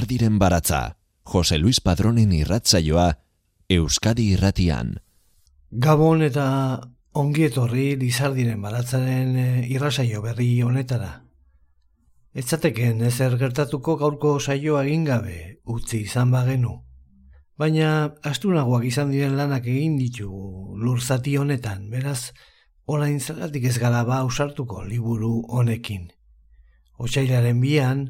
Lizardiren baratza, Jose Luis Padronen irratzaioa, Euskadi irratian. Gabon eta ongietorri Lizardiren baratzaren eh, irrasaio berri honetara. Etzateken ezer gertatuko gaurko saioa egin gabe utzi izan bagenu. Baina astunagoak izan diren lanak egin ditu lurzati honetan, beraz, orain zelatik ez gara ba usartuko liburu honekin. Otsailaren bian,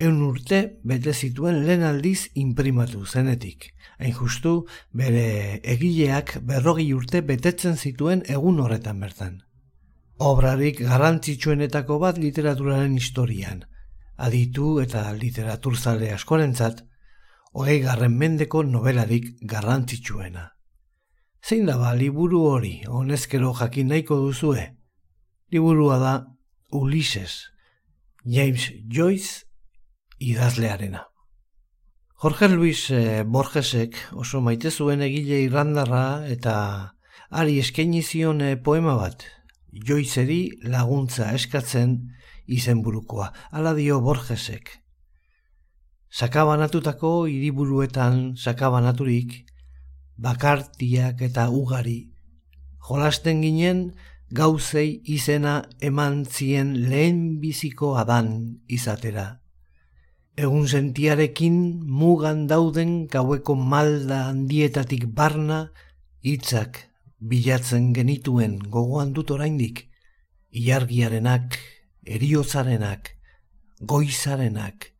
eun urte bete zituen lehen aldiz imprimatu zenetik. Hain justu, bere egileak berrogi urte betetzen zituen egun horretan bertan. Obrarik garrantzitsuenetako bat literaturaren historian. Aditu eta literaturzale askorentzat, hogei garren mendeko nobelarik garrantzitsuena. Zein daba liburu hori, honezkero jakin nahiko duzue? Liburua da Ulises, James Joyce idazlearena. Jorge Luis eh, Borgesek oso maite zuen egile irrandarra eta ari eskaini zion eh, poema bat, joizeri laguntza eskatzen izenburukoa, ala dio Borgesek. Sakabanatutako hiriburuetan sakabanaturik, bakartiak eta ugari, jolasten ginen gauzei izena eman zien lehen biziko adan izatera egun sentiarekin mugan dauden gaueko malda handietatik barna hitzak bilatzen genituen gogoan dut oraindik ilargiarenak, eriotzarenak, goizarenak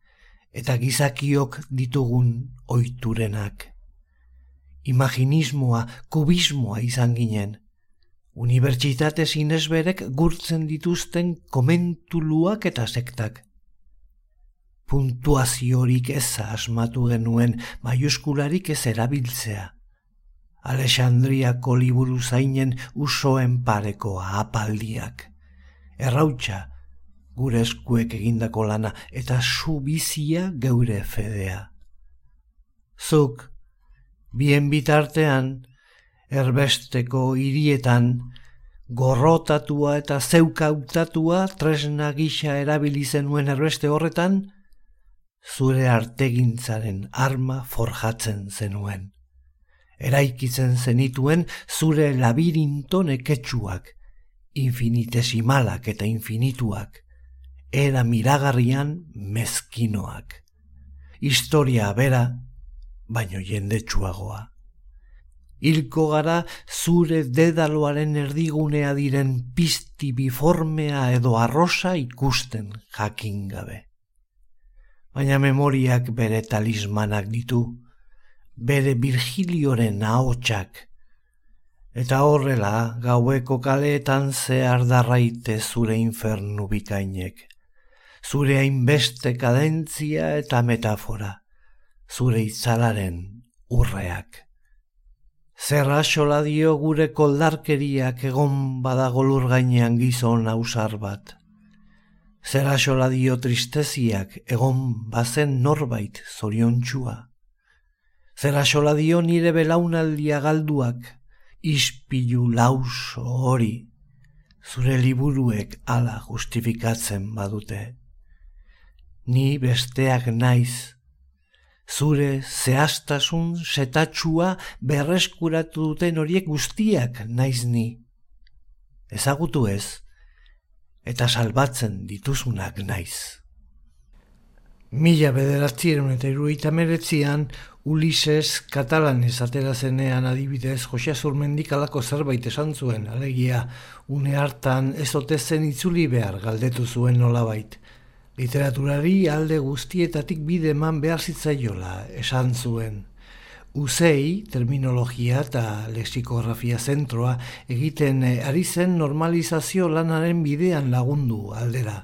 eta gizakiok ditugun oiturenak. Imaginismoa, kubismoa izan ginen. Unibertsitate sinesberek gurtzen dituzten komentuluak eta sektak puntuaziorik ez asmatu genuen maiuskularik ez erabiltzea. Alexandriako liburu zainen usoen pareko apaldiak. Errautxa, gure eskuek egindako lana eta subizia geure fedea. Zuk, bien bitartean, erbesteko hirietan, gorrotatua eta zeukautatua tresna gisa erabili zenuen erbeste horretan, zure artegintzaren arma forjatzen zenuen. Eraikitzen zenituen zure labirinto neketsuak, infinitesimalak eta infinituak, era miragarrian mezkinoak. Historia bera, baino jendetsuagoa. Hilko gara zure dedaloaren erdigunea diren pizti biformea edo arrosa ikusten jakin gabe baina memoriak bere talismanak ditu, bere Virgilioren ahotsak, eta horrela gaueko kaleetan zehar darraite zure infernu bikainek, zure hainbeste kadentzia eta metafora, zure itzalaren urreak. Zerra dio gure koldarkeriak egon badagolur gainean gizon ausar bat. Zera xola dio tristeziak egon bazen norbait zoriontxua. Zera xola dio nire belaunaldia galduak ispilu laus hori zure liburuek ala justifikatzen badute. Ni besteak naiz, zure zehaztasun setatxua berreskuratu duten horiek guztiak naiz ni. Ezagutu ez, eta salbatzen dituzunak naiz. Mila bederatzieron eta iruita meretzian, Ulises katalanez atera zenean adibidez Josia Zurmendik alako zerbait esan zuen, alegia, une hartan ez zen itzuli behar galdetu zuen nolabait. Literaturari alde guztietatik bide eman behar zitzaiola esan zuen. Uzei, terminologia eta lexikografia zentroa egiten eh, ari zen normalizazio lanaren bidean lagundu aldera.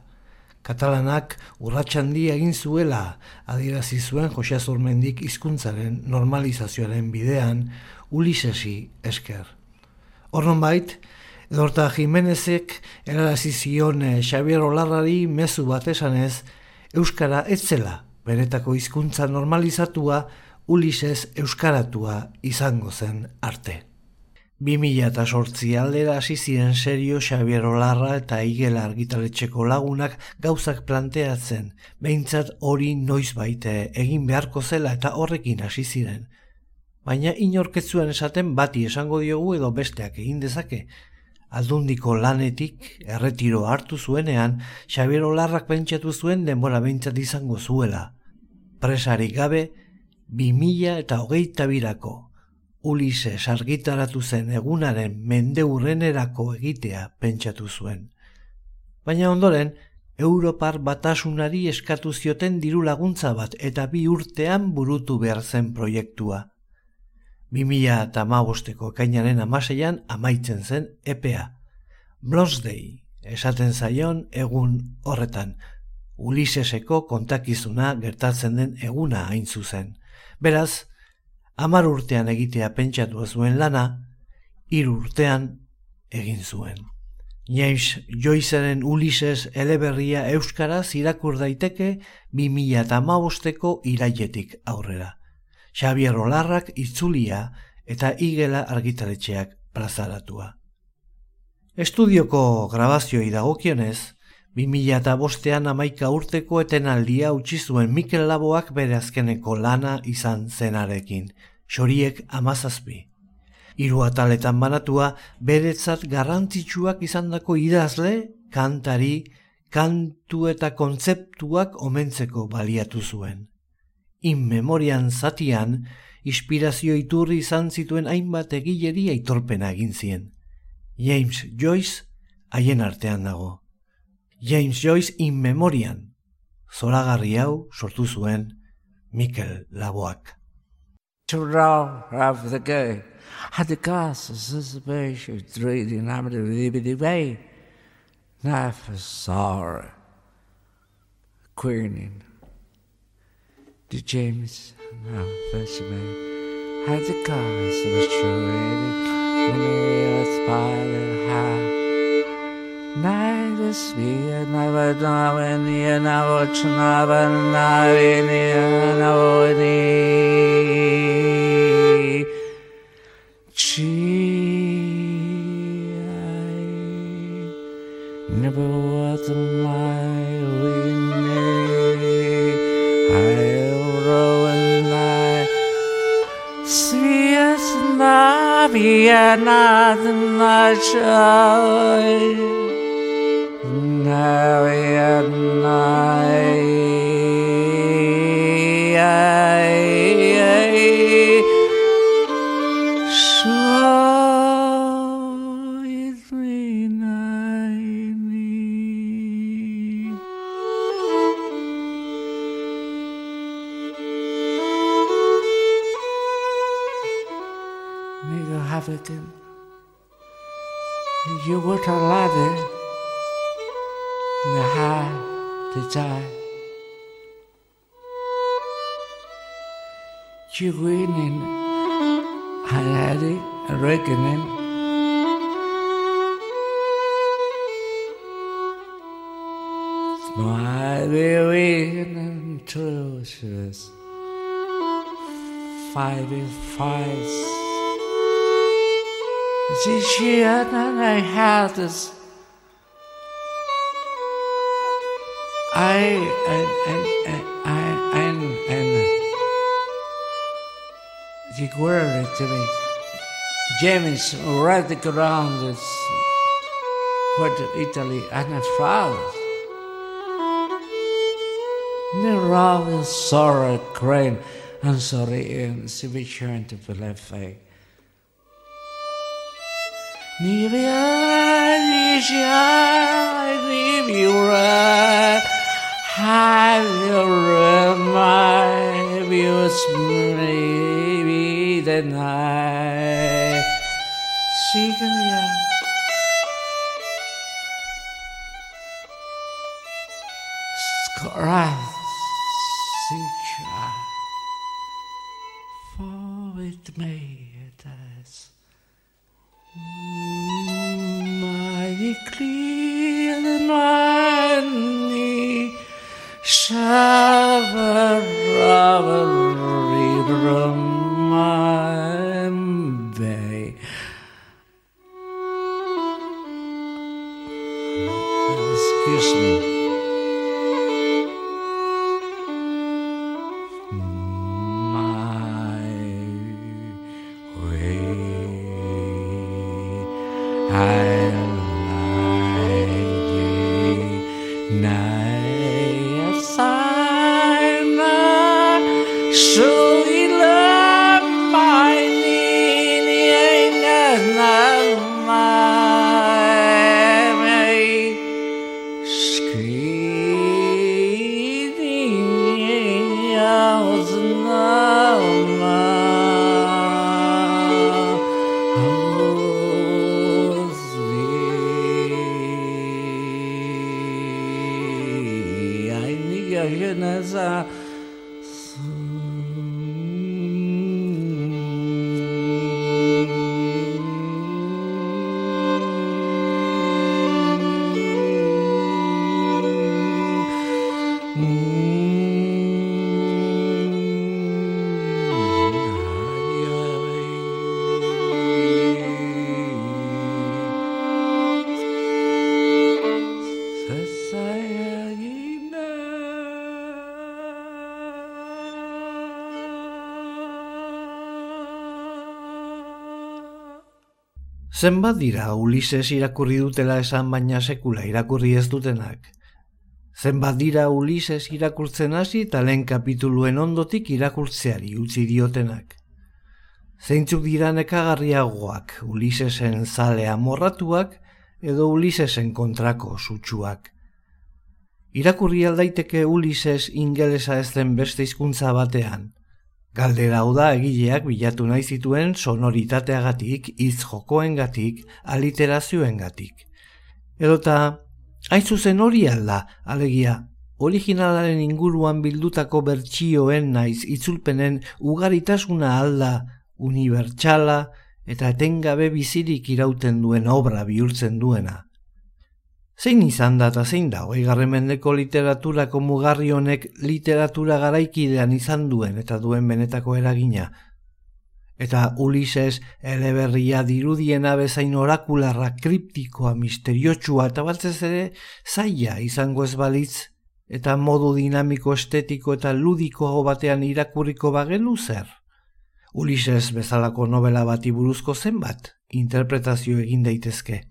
Katalanak urratxandi egin zuela adierazi zuen Josia Zurmendik hizkuntzaren normalizazioaren bidean Ulisesi esker. Horren bait, Edorta Jimenezek erarazi zion eh, Xavier Olarrari mezu bat esanez, Euskara etzela beretako hizkuntza normalizatua Ulises euskaratua izango zen arte. 2000 eta sortzi aldera hasi ziren serio Xavier Olarra eta Igel argitaletxeko lagunak gauzak planteatzen, behintzat hori noiz baite egin beharko zela eta horrekin hasi ziren. Baina inorketzuen esaten bati esango diogu edo besteak egin dezake. Aldundiko lanetik erretiro hartu zuenean, Xavier Olarrak pentsatu zuen denbora behintzat izango zuela. Presarik gabe, 2000 eta hogeita birako, Ulises argitaratu zen egunaren mende urrenerako egitea pentsatu zuen. Baina ondoren, Europar batasunari eskatu zioten diru laguntza bat eta bi urtean burutu behar zen proiektua. 2000 eta magosteko kainaren amaseian amaitzen zen EPA. Blonsday, esaten zaion egun horretan, Uliseseko kontakizuna gertatzen den eguna hain zuzen. Beraz, amar urtean egitea pentsatu zuen lana, hiru urtean egin zuen. James Joyceren Ulises eleberria euskaraz irakur daiteke 2000 eta mausteko irailetik aurrera. Xavier Olarrak itzulia eta igela argitaletxeak plazaratua. Estudioko grabazioi dagokionez, 2000 eta bostean amaika urteko etenaldia utzi zuen Mikel Laboak bere azkeneko lana izan zenarekin, xoriek amazazpi. Hiru ataletan banatua, beretzat garrantzitsuak izandako idazle, kantari, kantu eta kontzeptuak omentzeko baliatu zuen. In memorian zatian, inspirazio iturri izan zituen hainbat egileri aitorpena egin zien. James Joyce haien artean dago. James Joyce in memoriam. Zoragarri hau sortu zuen Mikel Laboak. To row of the gay had the gas as a special trading am the liberty way. Knife sorrow. Queening. The James now fetch me. Had the gas was trading. The mirrors by the house. Navadnavaniyanavachnavanaviniyanavodhi Chiyai Nibhavatamai Vinni Ayuravanai Sviyasnaviyanadnachai you would loved it the high desire. She winning had had a reckoning. Smiling and truthfulness, fighting fights. She, she and I had this. I, and and I, and and the queried to me, James, write the ground that's what Italy and not found. The wrong sorrow crane, I'm sorry, and she returned to the left fake. Nivea, Nivea, Nivea, I will remind you maybe that night. Signia. Correct. scream. Zenbat dira Ulises irakurri dutela esan baina sekula irakurri ez dutenak. Zenbat dira Ulises irakurtzen hasi eta lehen kapituluen ondotik irakurtzeari utzi diotenak. Zeintzuk dira nekagarriagoak Ulisesen zalea morratuak edo Ulisesen kontrako sutsuak. Irakurri aldaiteke Ulises ingelesa ez den beste hizkuntza batean, Galdera hau da egileak bilatu nahi zituen sonoritateagatik, hitz jokoengatik, aliterazioengatik. Edota, hain zuzen hori alda, alegia, originalaren inguruan bildutako bertsioen naiz itzulpenen ugaritasuna alda, unibertsala eta etengabe bizirik irauten duen obra bihurtzen duena. Zein izan da eta zein da, hoi garremendeko literaturako mugarri honek literatura garaikidean izan duen eta duen benetako eragina. Eta Ulises eleberria dirudien abezain orakularra kriptikoa misteriotsua eta batzez ere zaila izango ez balitz eta modu dinamiko estetiko eta ludiko batean irakurriko bagenu zer. Ulises bezalako novela bati buruzko zenbat interpretazio egin daitezke.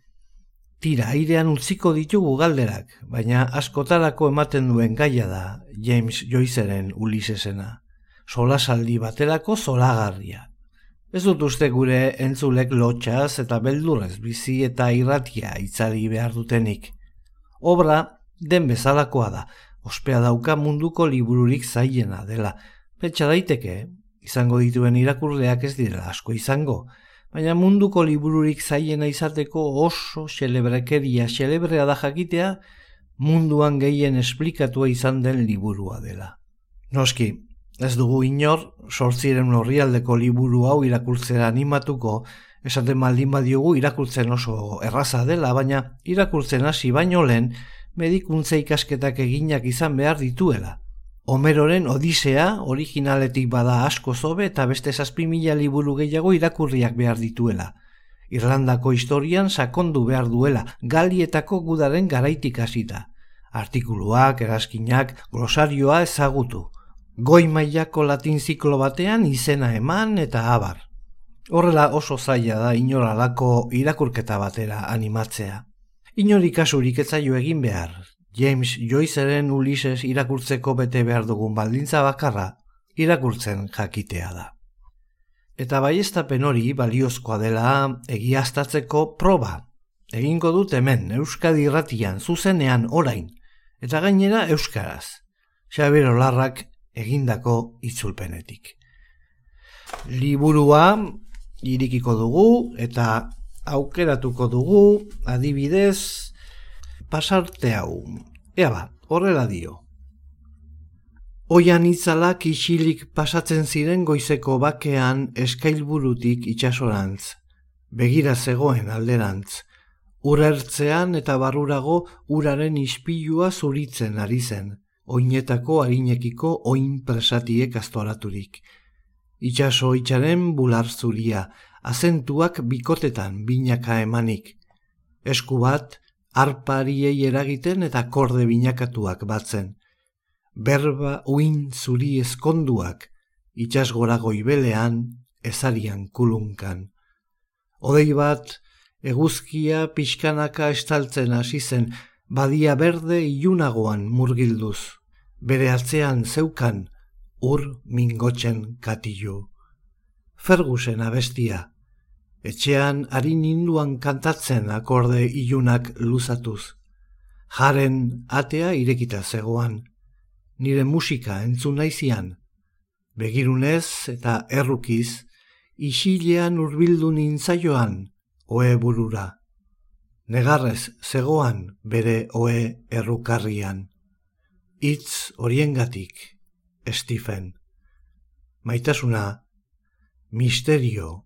Tira, airean utziko ditugu galderak, baina askotarako ematen duen gaia da James Joyceren Ulisesena. Sola saldi baterako zolagarria. Ez dut uste gure entzulek lotxaz eta beldurrez bizi eta irratia itzali behar dutenik. Obra den bezalakoa da, ospea dauka munduko libururik zaiena dela. Petsa daiteke, izango dituen irakurleak ez direla asko izango, baina munduko libururik zaiena izateko oso xelebrekeria xelebrea da jakitea munduan gehien esplikatua izan den liburua dela. Noski, ez dugu inor, sortziren horrialdeko liburu hau irakurtzera animatuko, esaten maldin badiogu irakurtzen oso erraza dela, baina irakurtzen hasi baino lehen medikuntza ikasketak eginak izan behar dituela. Homeroren Odisea originaletik bada asko zobe eta beste zazpi mila liburu gehiago irakurriak behar dituela. Irlandako historian sakondu behar duela, galietako gudaren garaitik hasita. Artikuluak, eraskinak, glosarioa ezagutu. Goi mailako latin ziklo batean izena eman eta abar. Horrela oso zaila da inoralako irakurketa batera animatzea. Inori kasurik etzaio egin behar, James Joyceren Ulises irakurtzeko bete behar dugun baldintza bakarra irakurtzen jakitea da. Eta baiestapen hori baliozkoa dela egiaztatzeko proba. Egingo dut hemen Euskadi irratian zuzenean orain eta gainera Euskaraz. Xabero Larrak egindako itzulpenetik. Liburua irikiko dugu eta aukeratuko dugu adibidez pasarte hau. Ea ba, horrela dio. Oian itzalak isilik pasatzen ziren goizeko bakean eskailburutik itxasorantz, begira zegoen alderantz, urertzean eta barrurago uraren ispilua zuritzen ari zen, oinetako harinekiko oin presatiek astoraturik. Itxaso itxaren bular zuria, azentuak bikotetan binaka emanik. Esku bat, arpariei eragiten eta korde binakatuak batzen. Berba uin zuri eskonduak, itxasgora goibelean, ezarian kulunkan. Odei bat, eguzkia pixkanaka estaltzen hasi zen, badia berde ilunagoan murgilduz. Bere atzean zeukan, ur mingotzen katilu. Fergusen abestia, etxean harin ninduan kantatzen akorde ilunak luzatuz. Jaren atea irekita zegoan, nire musika entzun naizian, begirunez eta errukiz, isilean urbildu nintzaioan, oe burura. Negarrez zegoan bere oe errukarrian. Itz horiengatik, Stephen. Maitasuna, misterio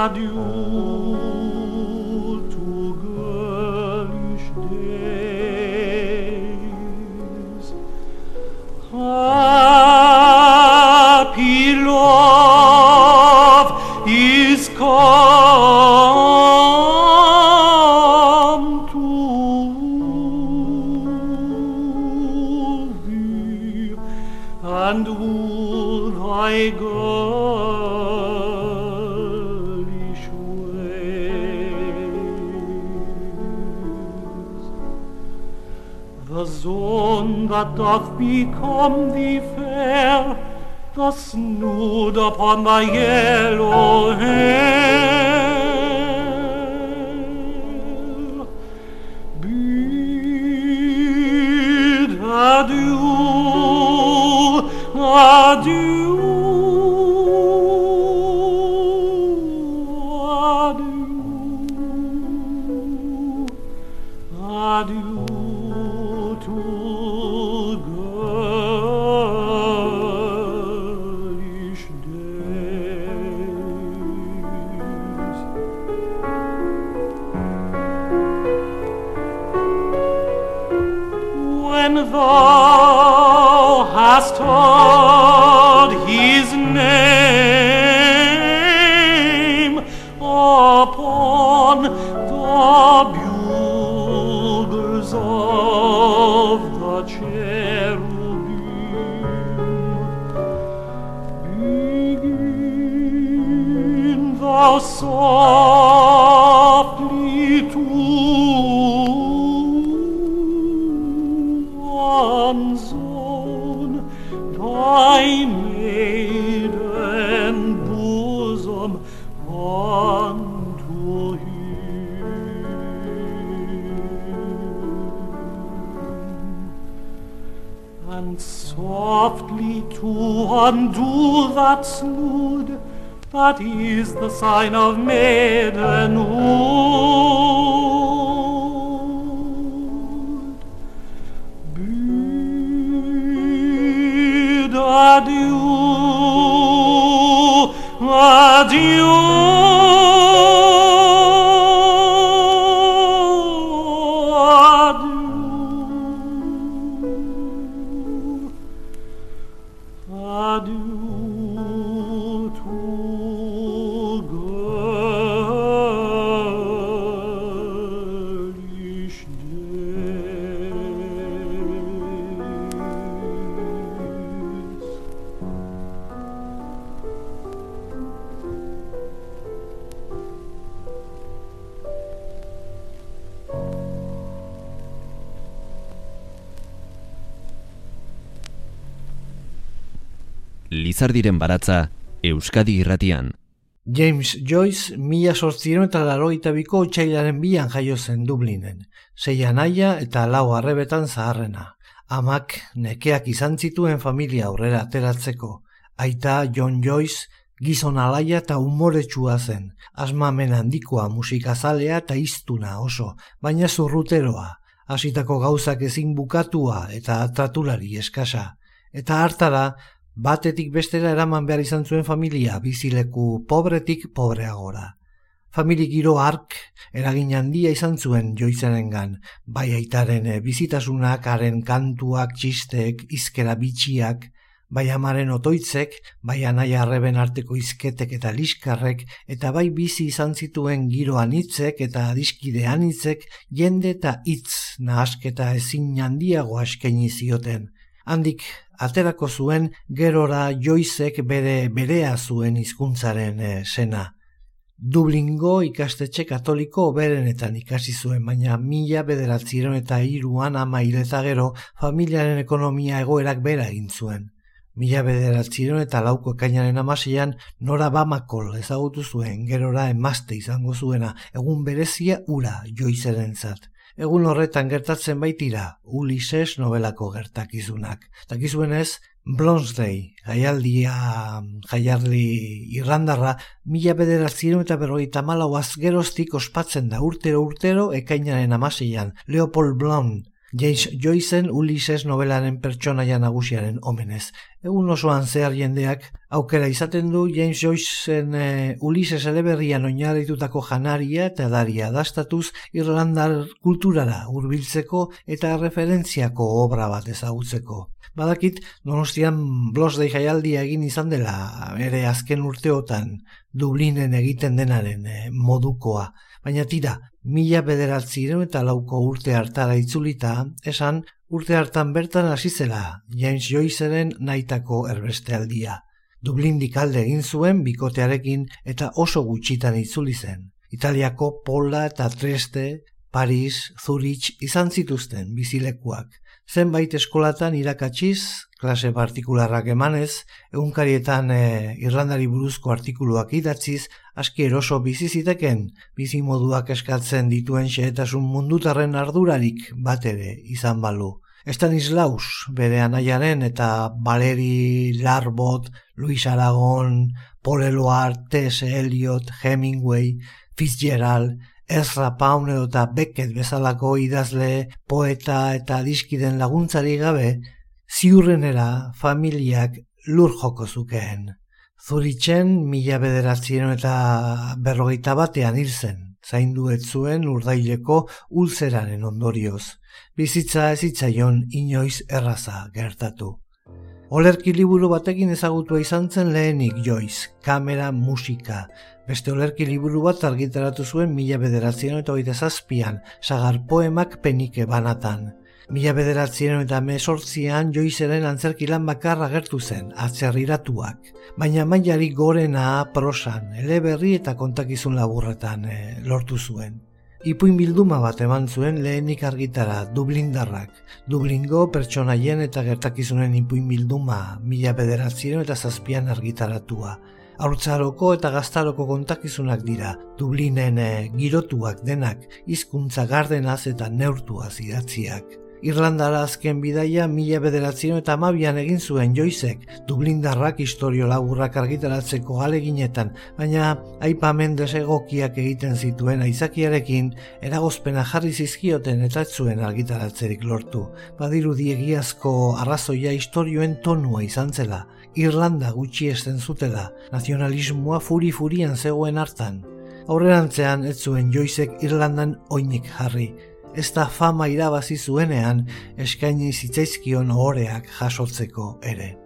Radyo hath become thee fair, the snood upon thy yellow hair. Bid adieu, adieu. thou hast taught. That is the sign of maidenhood. Lizardiren baratza, Euskadi irratian. James Joyce mila sortziron eta laroita biko txailaren bian jaio zen Dublinen. Seia naia eta lau arrebetan zaharrena. Amak nekeak izan zituen familia aurrera ateratzeko. Aita John Joyce gizon alaia eta umoretsua zen. Asmamen handikoa musikazalea eta iztuna oso, baina zurruteroa. Hasitako gauzak ezin bukatua eta tratulari eskasa. Eta hartara, batetik bestera eraman behar izan zuen familia bizileku pobretik pobreagora. Famili giro ark eragin handia izan zuen joizenengan, bai aitaren eh, bizitasunak, haren kantuak, txisteek, izkera bitxiak, bai amaren otoitzek, bai anai arreben arteko izketek eta liskarrek, eta bai bizi izan zituen giro anitzek eta adiskide anitzek, jende eta hitz nahasketa ezin handiago askeni zioten. Handik aterako zuen gerora joizek bere berea zuen hizkuntzaren e, sena. Dublingo ikastetxe katoliko berenetan ikasi zuen, baina mila bederatziron eta iruan ama hileta gero familiaren ekonomia egoerak bera egin zuen. Mila bederatziron eta lauko ekainaren amaseian nora bamakol ezagutu zuen gerora emazte izango zuena egun berezia ura joizeren zat. Egun horretan gertatzen baitira Ulises novelako gertakizunak. Takizuenez, Blonsday, jaialdia, jaialdi irrandarra, mila bederatziron eta berroita malau azgeroztik ospatzen da urtero urtero ekainaren amaseian. Leopold Blond, James Joyceen Ulysses novelaren pertsonaia nagusiaren omenez. Egun osoan zehar jendeak aukera izaten du James Joyceen e, Ulysses eleberrian oinarritutako janaria eta daria dastatuz Irlandar kulturara hurbiltzeko eta referentziako obra bat ezagutzeko. Badakit, donostian Blosdei jaialdia egin izan dela ere azken urteotan Dublinen egiten denaren e, modukoa. Baina tira, mila bederatziren eta lauko urte hartara itzulita, esan urte hartan bertan hasi zela James Joyceren naitako erbeste aldia. Dublindik alde egin zuen bikotearekin eta oso gutxitan itzuli zen. Italiako Pola eta Treste, Paris, Zurich izan zituzten bizilekuak. Zenbait eskolatan irakatsiz, klase partikularrak emanez, egunkarietan e, Irlandari buruzko artikuluak idatziz, aski eroso bizi ziteken, bizi moduak eskatzen dituen xehetasun mundutarren ardurarik bat ere izan balu. Estanislaus, bere anaiaren eta Valeri Larbot, Luis Aragon, Paul Eluard, T.S. Eliot, Hemingway, Fitzgerald, Ezra Pound eta Beckett bezalako idazle, poeta eta diskiden laguntzari gabe, ziurrenera familiak lur joko zukeen. Zuritzen mila bederatzien eta berrogeita batean hil zen, zaindu zuen urdaileko ulzeraren ondorioz. Bizitza ezitzaion inoiz erraza gertatu. Olerki liburu batekin ezagutua izan zen lehenik joiz, kamera, musika. Beste olerki liburu bat argitaratu zuen mila bederatzien eta oita zazpian, sagar poemak penike banatan. Mila bederatzien eta mesortzian joizeren antzerkilan bakarra gertu zen, atzerriratuak. Baina mailari gorena prosan, eleberri eta kontakizun laburretan e, lortu zuen. Ipuin bilduma bat eman zuen lehenik argitara Dublindarrak. Dublingo pertsonaien eta gertakizunen ipuin bilduma mila bederatzien eta zazpian argitaratua. Hortzaroko eta gaztaroko kontakizunak dira, Dublinen e, girotuak denak, hizkuntza gardenaz eta neurtuaz idatziak. Irlandara azken bidaia mila bederatzen eta amabian egin zuen joizek, dublindarrak historio laburrak argitaratzeko aleginetan, baina aipamen desegokiak egiten zituen aizakiarekin, eragozpena jarri zizkioten eta zuen argitaratzerik lortu. Badiru diegiazko arrazoia historioen tonua izan zela, Irlanda gutxi esten zutela, nazionalismoa furi-furian zegoen hartan. Aurrerantzean ez zuen joizek Irlandan oinik jarri, ez da fama irabazi zuenean eskaini zitzaizkion ohoreak jasotzeko ere.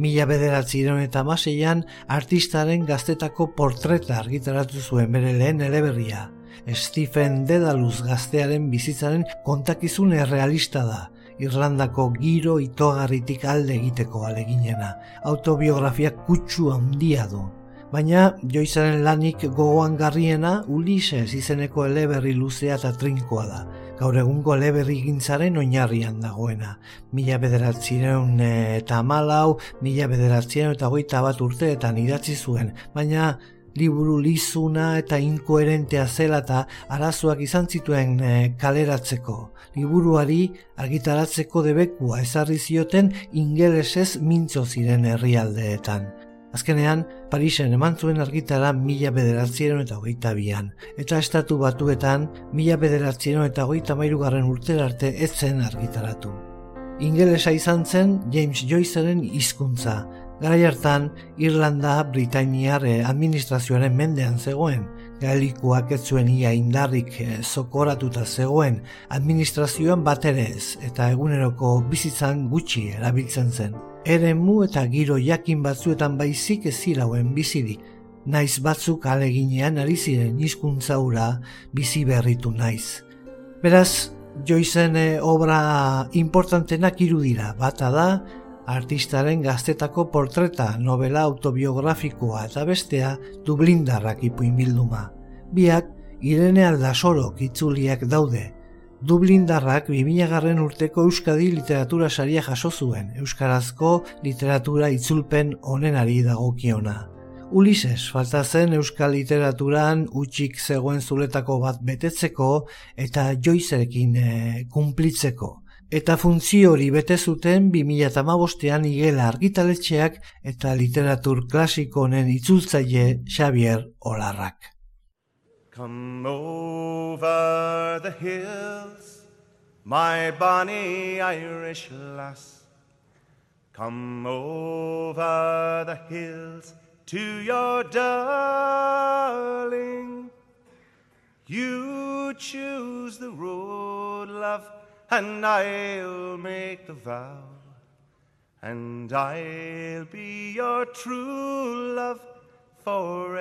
Mila bederatzi eta maseian artistaren gaztetako portreta argitaratu zuen bere lehen eleberria. Stephen Dedalus gaztearen bizitzaren kontakizune realista da, Irlandako giro itogarritik alde egiteko aleginena, autobiografia kutsu handia du baina joizaren lanik gogoan garriena Ulises izeneko eleberri luzea eta trinkoa da. Gaur egungo eleberri gintzaren oinarrian dagoena. Mila bederatzireun eta malau, mila bederatzireun eta goita bat urteetan idatzi zuen, baina liburu lizuna eta inkoherentea zela eta arazoak izan zituen e, kaleratzeko. Liburuari argitaratzeko debekua ezarri zioten ingelesez mintzo ziren herrialdeetan. Azkenean, Parisen eman zuen argitara mila bederatzieron eta hogeita bian, eta estatu batuetan mila bederatzieron eta hogeita mairugarren urtera arte ez zen argitaratu. Ingelesa izan zen James Joyceren hizkuntza. Garai hartan, Irlanda Britainiar administrazioaren mendean zegoen, Gaelikoak ez zuen ia indarrik eh, zokoratuta zegoen administrazioan bat ere ez eta eguneroko bizitzan gutxi erabiltzen zen. Eremu eta giro jakin batzuetan baizik ez zirauen bizirik, naiz batzuk aleginean ari ziren hizkuntza bizi berritu naiz. Beraz, Joizen eh, obra importantenak irudira, bata da, artistaren gaztetako portreta novela autobiografikoa eta bestea Dublindarrak ipuin bilduma. Biak, Irene Aldasorok itzuliak daude. Dublindarrak 2000 garren urteko Euskadi literatura saria jaso zuen, Euskarazko literatura itzulpen onenari dagokiona. Ulises falta zen euskal literaturan utxik zegoen zuletako bat betetzeko eta joizerekin e, kumplitzeko. Eta funtzio hori bete zuten 2008an igela argitaletxeak eta literatur klasiko honen itzultzaile Xavier Olarrak. Come over the hills, my bonny Irish lass. Come over the hills, to your darling. You choose the road, love, and I'll make the vow, and I'll be your true love forever.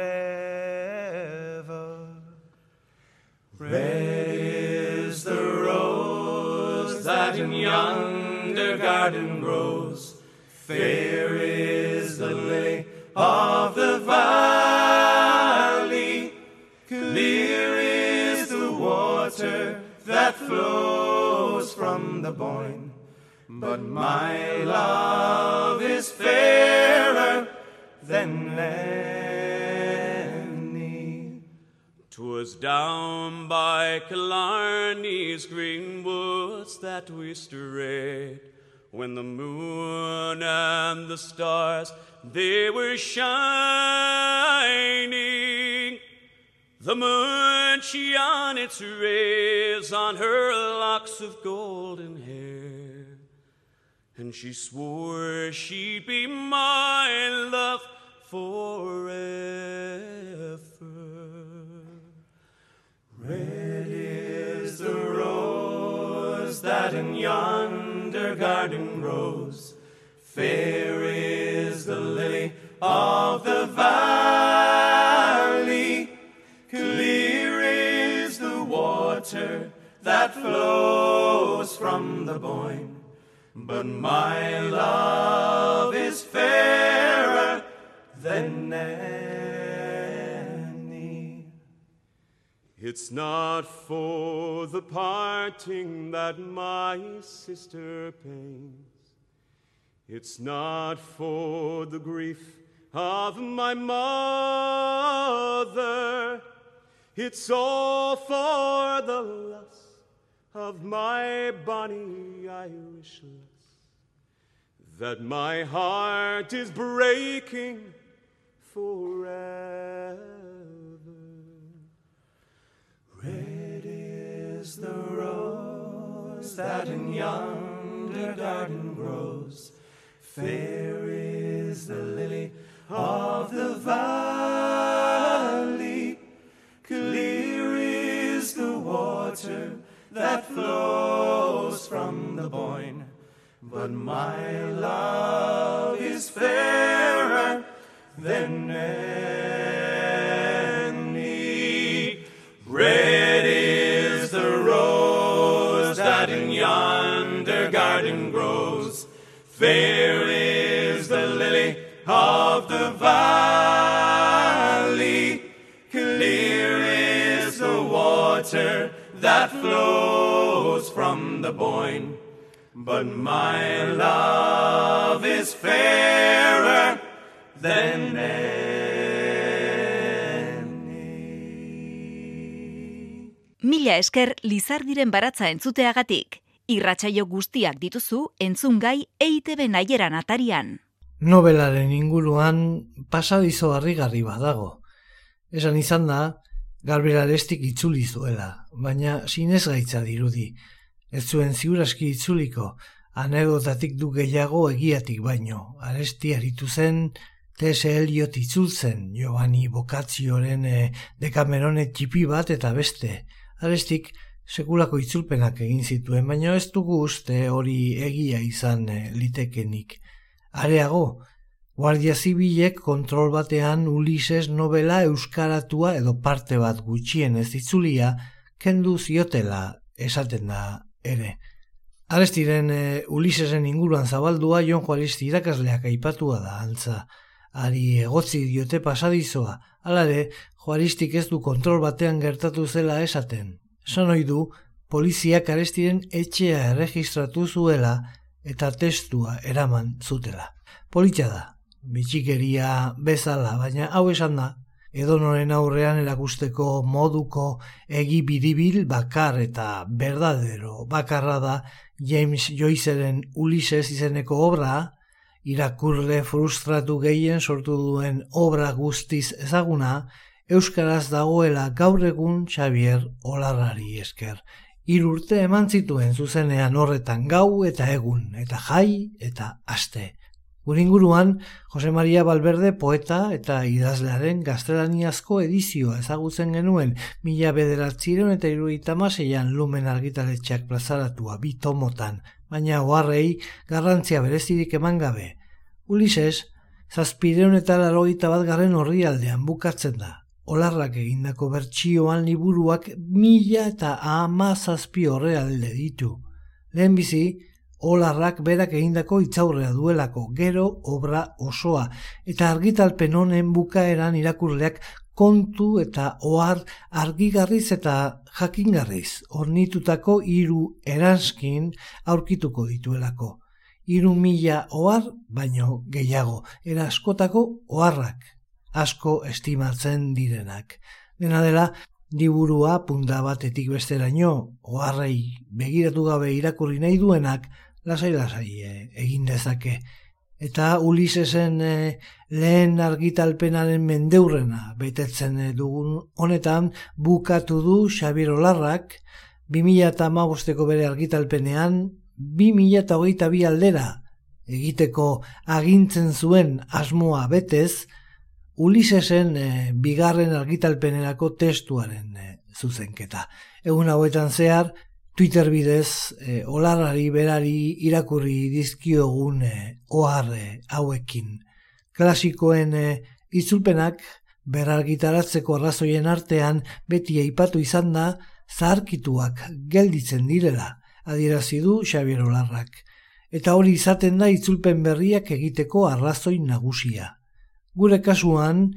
Red is the rose that in yonder garden grows, fair is the lily of the valley. Clear is the water that flows from the Boyne. But my love is fairer than any. Twas down by Killarney's green woods that we strayed when the moon and the stars they were shining. The moon shone its rays on her locks of golden hair, and she swore she'd be my love forever. The rose that in yonder garden grows, fair is the lily of the valley, clear is the water that flows from the Boyne. But my love is fairer than any. It's not for the parting that my sister pains. It's not for the grief of my mother. It's all for the loss of my bonny Irish lass. That my heart is breaking forever. Is the rose that in yonder garden grows. Fair is the lily of the valley. Clear is the water that flows from the Boyne. But my love is fairer than any. Fair is the lily of the valley. Clear is the water that flows from the Boyne. But my love is fairer than any. Mila esker Lizardiren baratza entzuteagatik. Irratsaio guztiak dituzu entzungai EITB naieran atarian. Nobelaren inguruan pasadizo harrigarri badago. Esan izan da, garberalestik itzuli zuela, baina sinez gaitza dirudi. Ez zuen ziuraski itzuliko, anedotatik du gehiago egiatik baino, aresti aritu zen, Tese Eliot itzultzen, Giovanni Bokatzioren e, dekamerone txipi bat eta beste. Arestik, sekulako itzulpenak egin zituen, baina ez dugu uste hori egia izan e, litekenik. Areago, Guardia Zibilek kontrol batean Ulises novela euskaratua edo parte bat gutxien ez itzulia, kendu ziotela esaten da ere. Arestiren e, Ulisesen inguruan zabaldua Jon Juaristi irakasleak aipatua da antza. Ari egotzi diote pasadizoa, alare Juaristik ez du kontrol batean gertatu zela esaten. Sanoi du, poliziak arestiren etxea erregistratu zuela eta testua eraman zutela. Politxa da, bitxikeria bezala, baina hau esan da, edonoren aurrean erakusteko moduko egibidibil bakar eta berdadero bakarra da James Joyceren Ulises izeneko obra, irakurle frustratu gehien sortu duen obra guztiz ezaguna, Euskaraz dagoela gaur egun Xavier Olarrari esker. Irurte eman zituen zuzenean horretan gau eta egun, eta jai eta aste. Guringuruan, Jose Maria Valverde poeta eta idazlearen gaztelaniazko edizioa ezagutzen genuen mila bederatziron eta iruita maseian lumen argitaletxeak plazaratua bi tomotan, baina oharrei garrantzia berezirik eman gabe. Ulises, zazpireun eta laroita bat garren horri aldean bukatzen da. Olarrak egindako bertsioan liburuak mila eta ama horre alde ditu. Lehenbizi, olarrak berak egindako itzaurrea duelako, gero obra osoa, eta argitalpen honen bukaeran irakurleak kontu eta ohar argigarriz eta jakingarriz, ornitutako hiru eranskin aurkituko dituelako. Hiru mila ohar, baino gehiago, era askotako oharrak, asko estimatzen direnak. Dena dela, Diburua punta batetik besteraino, oharrei begiratu gabe irakurri nahi duenak, lasai lasai e, egin dezake. Eta Ulisesen e, lehen argitalpenaren mendeurrena betetzen e, dugun honetan bukatu du Xabier Olarrak 2008ko bere argitalpenean 2008 aldera egiteko agintzen zuen asmoa betez Ulisesen e, bigarren argitalpenerako testuaren e, zuzenketa. Egun hauetan zehar, Twitter bidez e, olarrari berari irakurri dizkiogun e, oharre hauekin. Klasikoen e, itzulpenak berargitaratzeko arrazoien artean beti aipatu izan da zaharkituak gelditzen direla, adierazi du Xabier Olarrak. Eta hori izaten da itzulpen berriak egiteko arrazoi nagusia. Gure kasuan,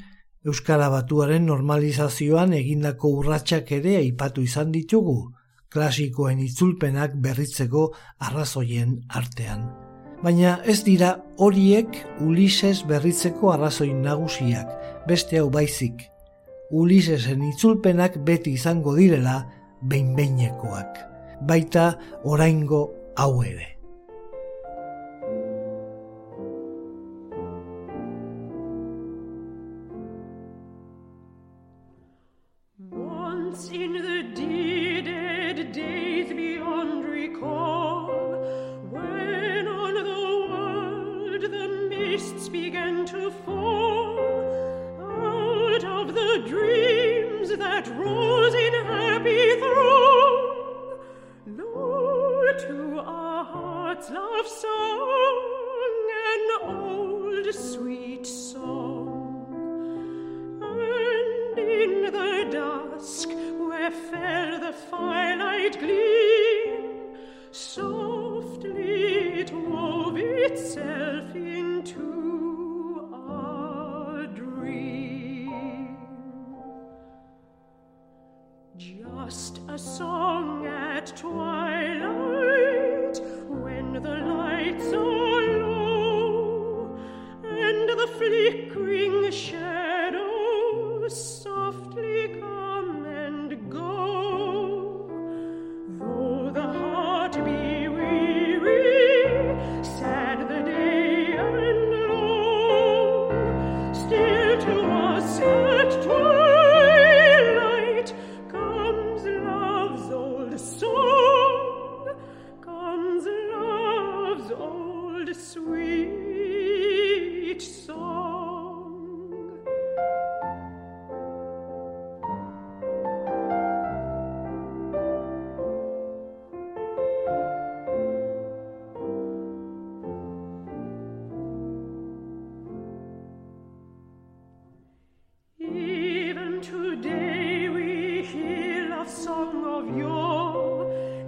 Euskara Batuaren normalizazioan egindako urratsak ere aipatu izan ditugu, klasikoen itzulpenak berritzeko arrazoien artean. Baina ez dira horiek Ulises berritzeko arrazoin nagusiak, beste hau baizik. Ulisesen itzulpenak beti izango direla behinbeinekoak, baita oraingo hau ere. in the dead days beyond recall, when on the world the mists began to fall, out of the dreams that rose in happy throng, lo, to our hearts love song an old sweet.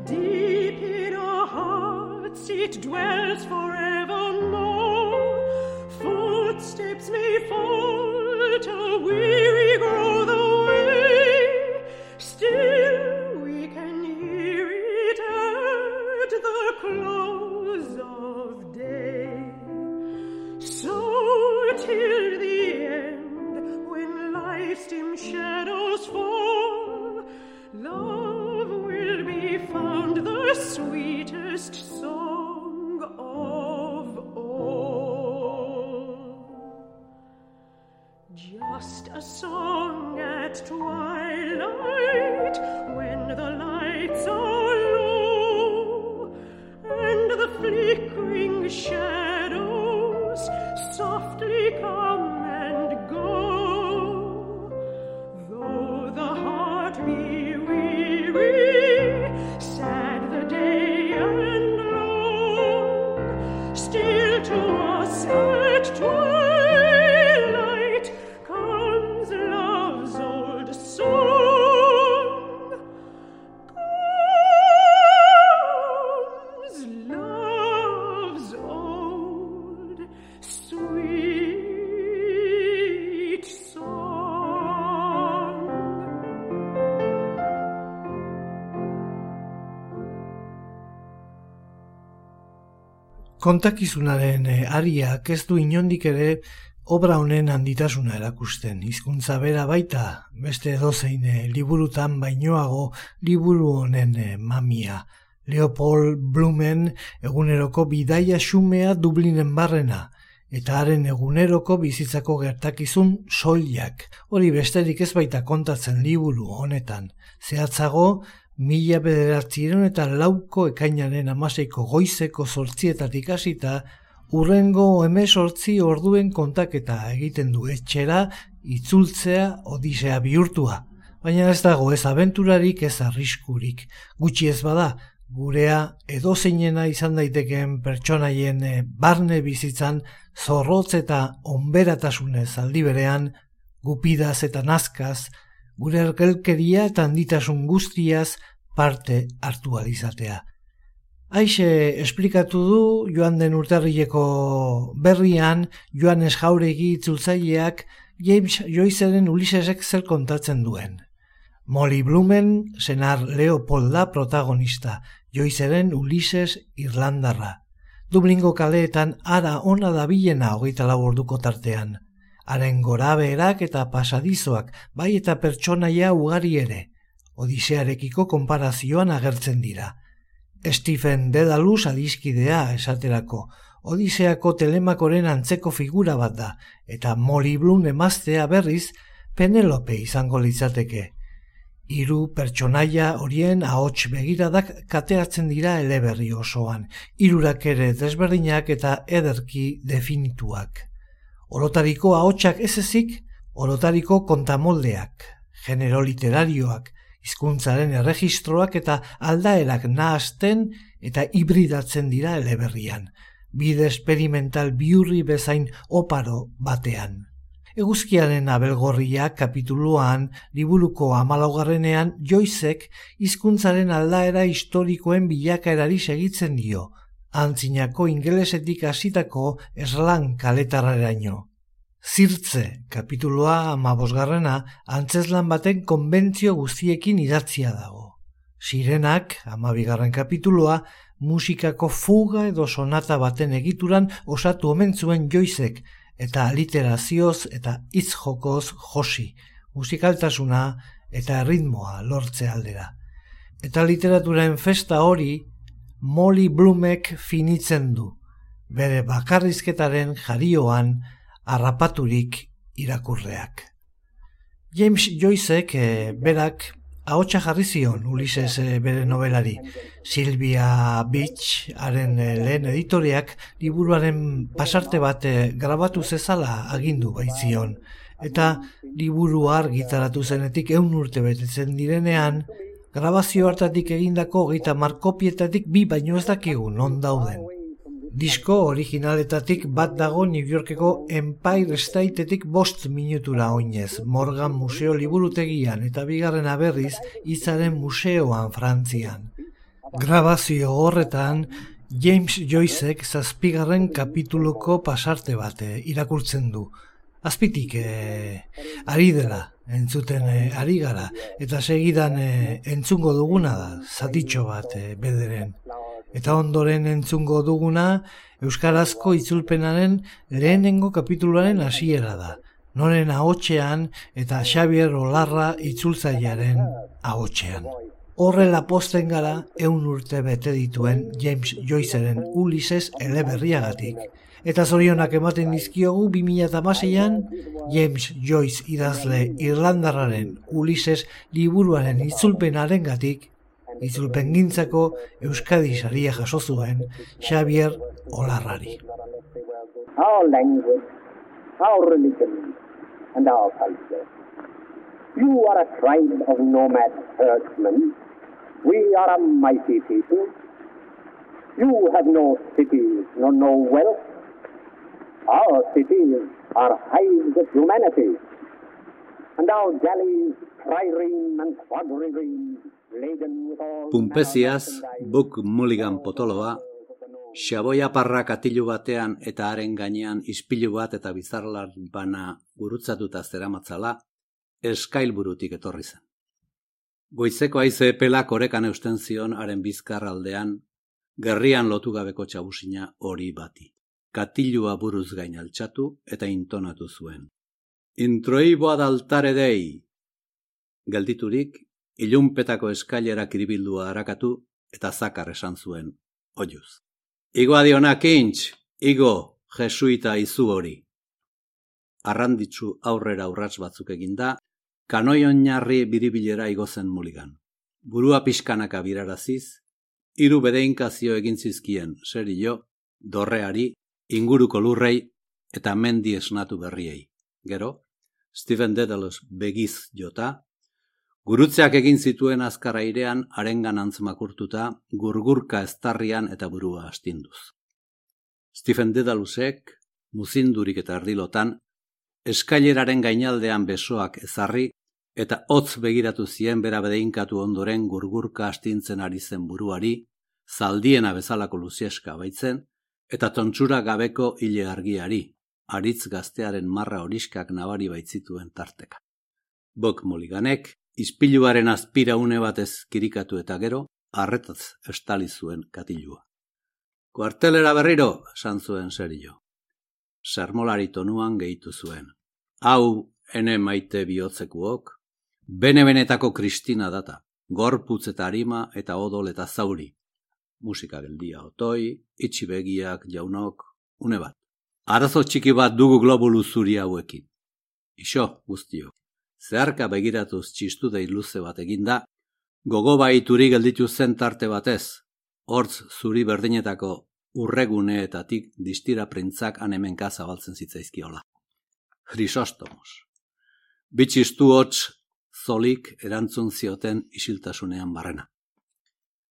Deep in our hearts it dwells forever. Kontakizunaren eh, ariak ez du inondik ere obra honen handitasuna erakusten. Hizkuntza bera baita, beste edozein eh, liburutan bainoago liburu honen eh, mamia. Leopold Blumen eguneroko bidaia xumea Dublinen barrena, eta haren eguneroko bizitzako gertakizun soilak. Hori besterik ez baita kontatzen liburu honetan. Zehatzago, mila bederatziron eta lauko ekainaren amaseiko goizeko sortzietatik hasita, urrengo emesortzi orduen kontaketa egiten du etxera, itzultzea odisea bihurtua. Baina ez dago ez abenturarik ez arriskurik. Gutxi ez bada, gurea edozeinena izan daitekeen pertsonaien eh, barne bizitzan zorrotz eta onberatasunez aldi berean, gupidaz eta nazkaz, gure ergelkeria eta handitasun guztiaz parte hartu alizatea. Aixe esplikatu du joan den urtarrileko berrian Joanes Jauregi itzultzaileak James Joyceren Ulisesek zer kontatzen duen. Molly Blumen, senar Leopolda protagonista, Joyceren Ulises Irlandarra. Dublingo kaleetan ara ona dabilena hogeita lau orduko tartean. Haren gorabeerak eta pasadizoak, bai eta pertsonaia ugari ere, Odisearekiko konparazioan agertzen dira. Stephen Dedalus adiskidea esaterako, Odiseako telemakoren antzeko figura bat da, eta Molly Bloom emaztea berriz Penelope izango litzateke. Hiru pertsonaia horien ahots begiradak kateatzen dira eleberri osoan, hirurak ere desberdinak eta ederki definituak. Orotariko ahotsak ez ezik, orotariko kontamoldeak, genero literarioak, hizkuntzaren erregistroak eta aldaerak nahasten eta hibridatzen dira eleberrian, bide esperimental biurri bezain oparo batean. Eguzkiaren abelgorria kapituluan, liburuko amalaugarrenean, joizek hizkuntzaren aldaera historikoen bilakaerari segitzen dio, antzinako ingelesetik hasitako eslan kaletarreraino. Zirtze, kapituloa amabosgarrena, antzeslan baten konbentzio guztiekin idatzia dago. Sirenak, amabigarren kapituloa, musikako fuga edo sonata baten egituran osatu omen zuen joizek, eta literazioz eta hitz jokoz josi, musikaltasuna eta ritmoa lortze aldera. Eta literaturaren festa hori, Molly Blumek finitzen du, bere bakarrizketaren jarioan harrapaturik irakurreak. James Joycek e, berak ahotsa jarri zion Ulises e, bere novelari. Silvia Beach haren e, lehen editoreak liburuaren pasarte bat e, grabatu zezala agindu baitzion. Eta liburu argitaratu zenetik eun urte betetzen direnean, grabazio hartatik egindako hogeita markopietatik bi baino ez dakigu non dauden. Disko originaletatik bat dago New Yorkeko Empire Stateetik bost minutura oinez, Morgan Museo liburutegian eta bigarren aberriz izaren museoan Frantzian. Grabazio horretan, James Joycek zazpigarren kapituluko pasarte bate irakurtzen du. Azpitik, e, ari dela, entzuten e, ari gara, eta segidan e, entzungo duguna da, zatitxo bat e, bederen. Eta ondoren entzungo duguna Euskarazko itzulpenaren lehenengo kapituluaren hasiera da. Noren ahotxean eta Xavier Olarra itzultzailearen ahotxean. Horrela posten gara eun urte bete dituen James Joyceren Ulises eleberriagatik. Eta zorionak ematen dizkiogu 2006an James Joyce idazle Irlandarraren Ulises liburuaren itzulpenaren gatik, Euskadi saria jaso zuen Xavier Olarrari. our language, our religion, and our culture. You are a tribe of nomad herdsmen. We are a mighty people. You have no cities, nor no wealth. Our cities are hives of humanity, and our galleys trireme and quadrireme, laden with all merchandise. Buk Mulligan potoloa, xaboia parra katilu batean eta haren gainean ispilu bat eta bizarlar bana gurutzatuta zeramatzala, eskailburutik etorri zen. Goizeko haize pelak orekan eusten zion haren bizkar aldean, gerrian lotu gabeko txabusina hori bati. Katilua buruz gain altxatu eta intonatu zuen. Introiboa daltare dei! Gelditurik, ilunpetako eskailera kiribildua harakatu eta zakar esan zuen, oiuz. Igo adiona kintx, igo, jesuita izu hori. Arranditzu aurrera urrats batzuk eginda, kanoi oinarri biribilera igozen muligan. Burua pixkanaka biraraziz, hiru bedeinkazio egin zizkien serio, dorreari, inguruko lurrei eta mendi esnatu berriei. Gero, Stephen Dedalus begiz jota, Gurutzeak egin zituen azkar airean arengan antzmakurtuta, gurgurka estarrian eta burua astinduz. Stephen Dedalusek, muzindurik eta erdilotan, eskaileraren gainaldean besoak ezarri eta hotz begiratu zien bera bedeinkatu ondoren gurgurka astintzen ari zen buruari, zaldiena bezalako luzieska baitzen, eta tontsura gabeko hile argiari, aritz gaztearen marra horiskak nabari baitzituen tarteka. Bok moliganek, ispiluaren azpira une batez kirikatu eta gero, arretaz estali zuen katilua. Kuartelera berriro, esan zuen serio. Sermolari tonuan gehitu zuen. Hau, ene maite bihotzekuok, bene-benetako kristina data, gorputz eta harima eta odol eta zauri. Musika geldia otoi, itxi begiak jaunok, une bat. Arazo txiki bat dugu globulu zuri hauekin. Ixo, guztio. Zeharka begiratuz txistu dei luze bat eginda, gogo baituri gelditu zen tarte batez, hortz zuri berdinetako urreguneetatik distira printzak anemenka zabaltzen zitzaizkiola. Chrysostomos. Bitxistu hots zolik erantzun zioten isiltasunean barrena.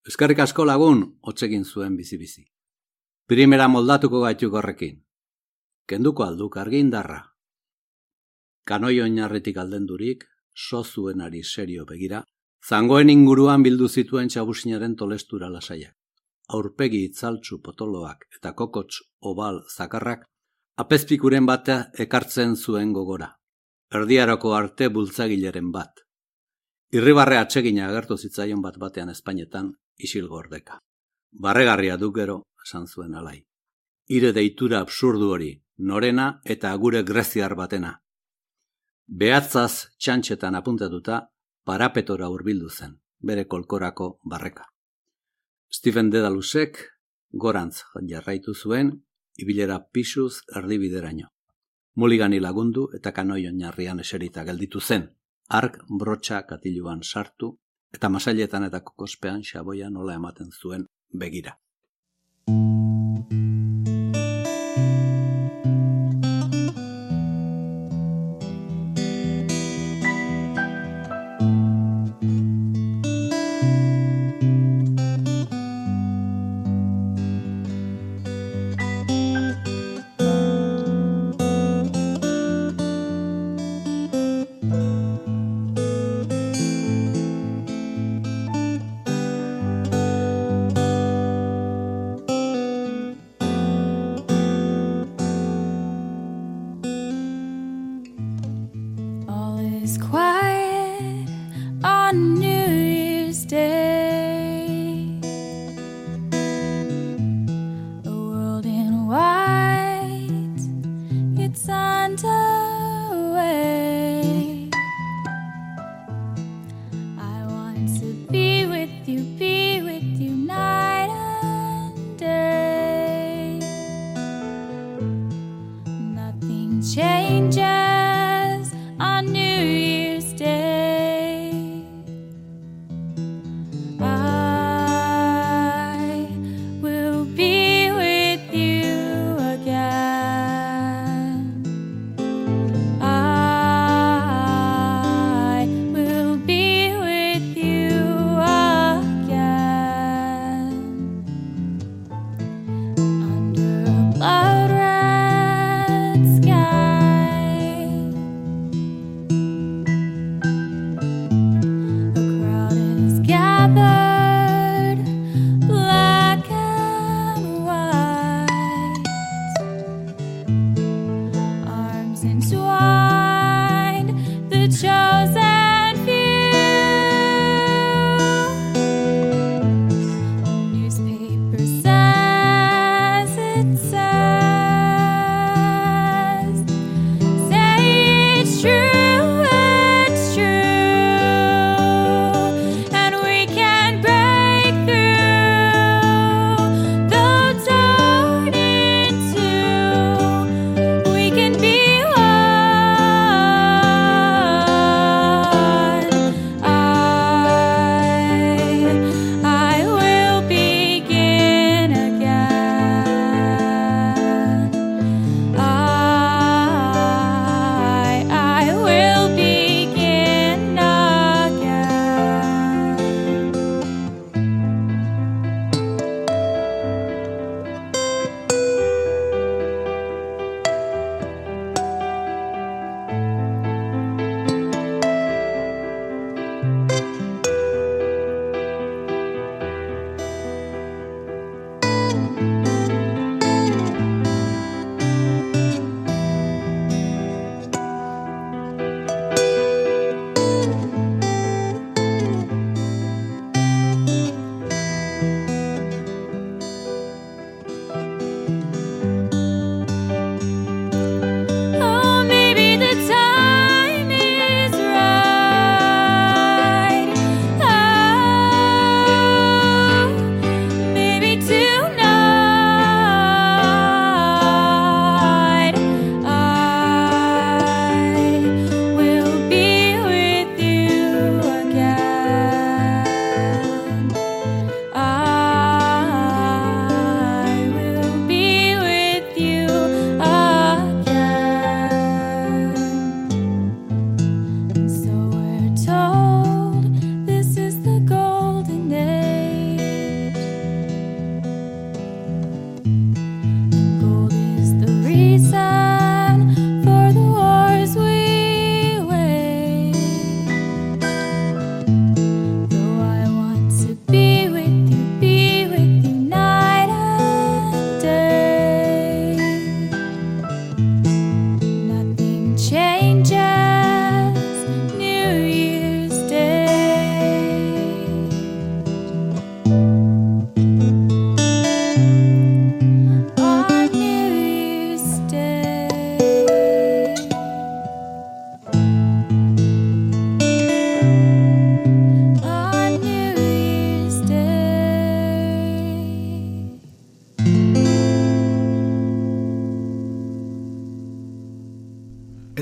Eskerrik asko lagun, hotsegin zuen bizi-bizi. Primera moldatuko gaituk horrekin. Kenduko alduk argindarra. Kanoi oinarritik aldendurik, so zuenari serio begira, zangoen inguruan bildu zituen txabusinaren tolestura lasaiak. Aurpegi itzaltzu potoloak eta kokots obal zakarrak, apezpikuren bata ekartzen zuen gogora. Erdiaroko arte bultzagileren bat. Irribarre atsegina agertu zitzaion bat batean Espainetan, isil gordeka. Barregarria du gero, esan zuen alai. Ire deitura absurdu hori, norena eta gure greziar batena. Behatzaz txantxetan apuntatuta, parapetora hurbildu zen, bere kolkorako barreka. Stephen Dedalusek gorantz jarraitu zuen, ibilera pisuz erdibideraino. Muligani lagundu eta kanoi oinarrian eserita gelditu zen, ark brotxa katiluan sartu eta masailetan eta kokospean xaboia nola ematen zuen begira.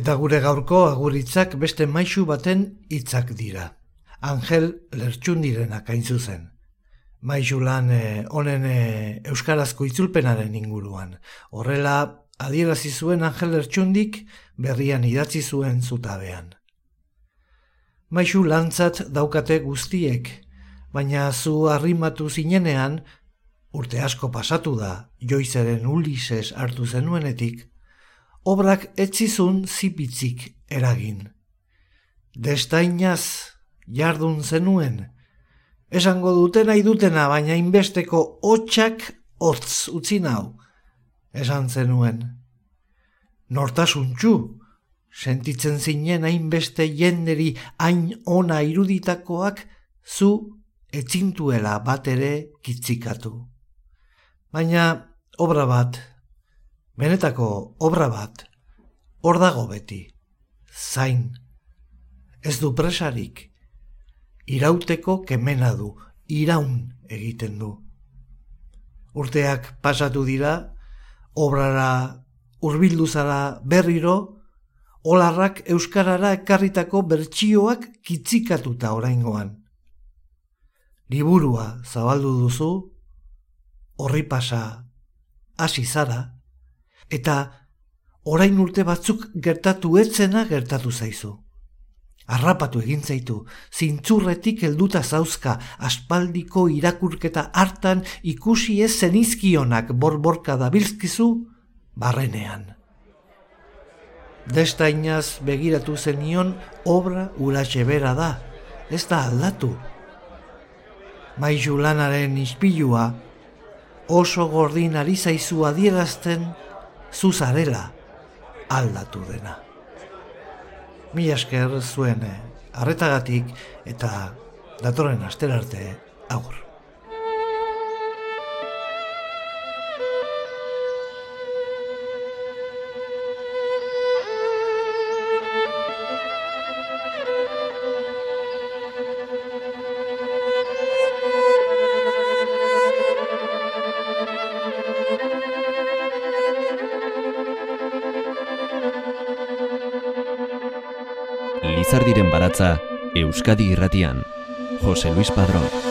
Eta gure gaurko aguritzak beste maisu baten hitzak dira. Angel lertxundirenak hain zuzen. Maisu lan eh, honen eh, euskarazko itzulpenaren inguruan. Horrela adierazi zuen Angel lertxundik berrian idatzi zuen zutabean. Maisu lantzat daukate guztiek, baina zu arrimatu zinenean, urte asko pasatu da, joizeren Ulises hartu zenuenetik, obrak etzizun zipitzik eragin. Destainaz jardun zenuen, esango dutena, baina inbesteko hotxak hotz utzi nau, esan zenuen. Nortasuntxu, sentitzen zinen hainbeste jenderi hain ona iruditakoak zu etzintuela bat ere kitzikatu. Baina obra bat, benetako obra bat, hor dago beti, zain, ez du presarik, irauteko kemena du, iraun egiten du. Urteak pasatu dira, obrara hurbildu zara berriro, olarrak euskarara ekarritako bertsioak kitzikatuta oraingoan. Liburua zabaldu duzu, horri pasa hasi zara, eta orain urte batzuk gertatu etzena gertatu zaizu. Arrapatu egin zaitu, zintzurretik helduta zauzka, aspaldiko irakurketa hartan ikusi ez zenizkionak borborka dabilzkizu, barrenean. Destainaz begiratu zenion obra uratxe bera da, ez da aldatu. Maizu lanaren ispilua, oso gordin ari zaizu adierazten, zuzarela aldatu dena. Mi esker zuen eh, arretagatik eta datorren asterarte agur. Baratza Euskadi irratian. Jose Luis Padrón.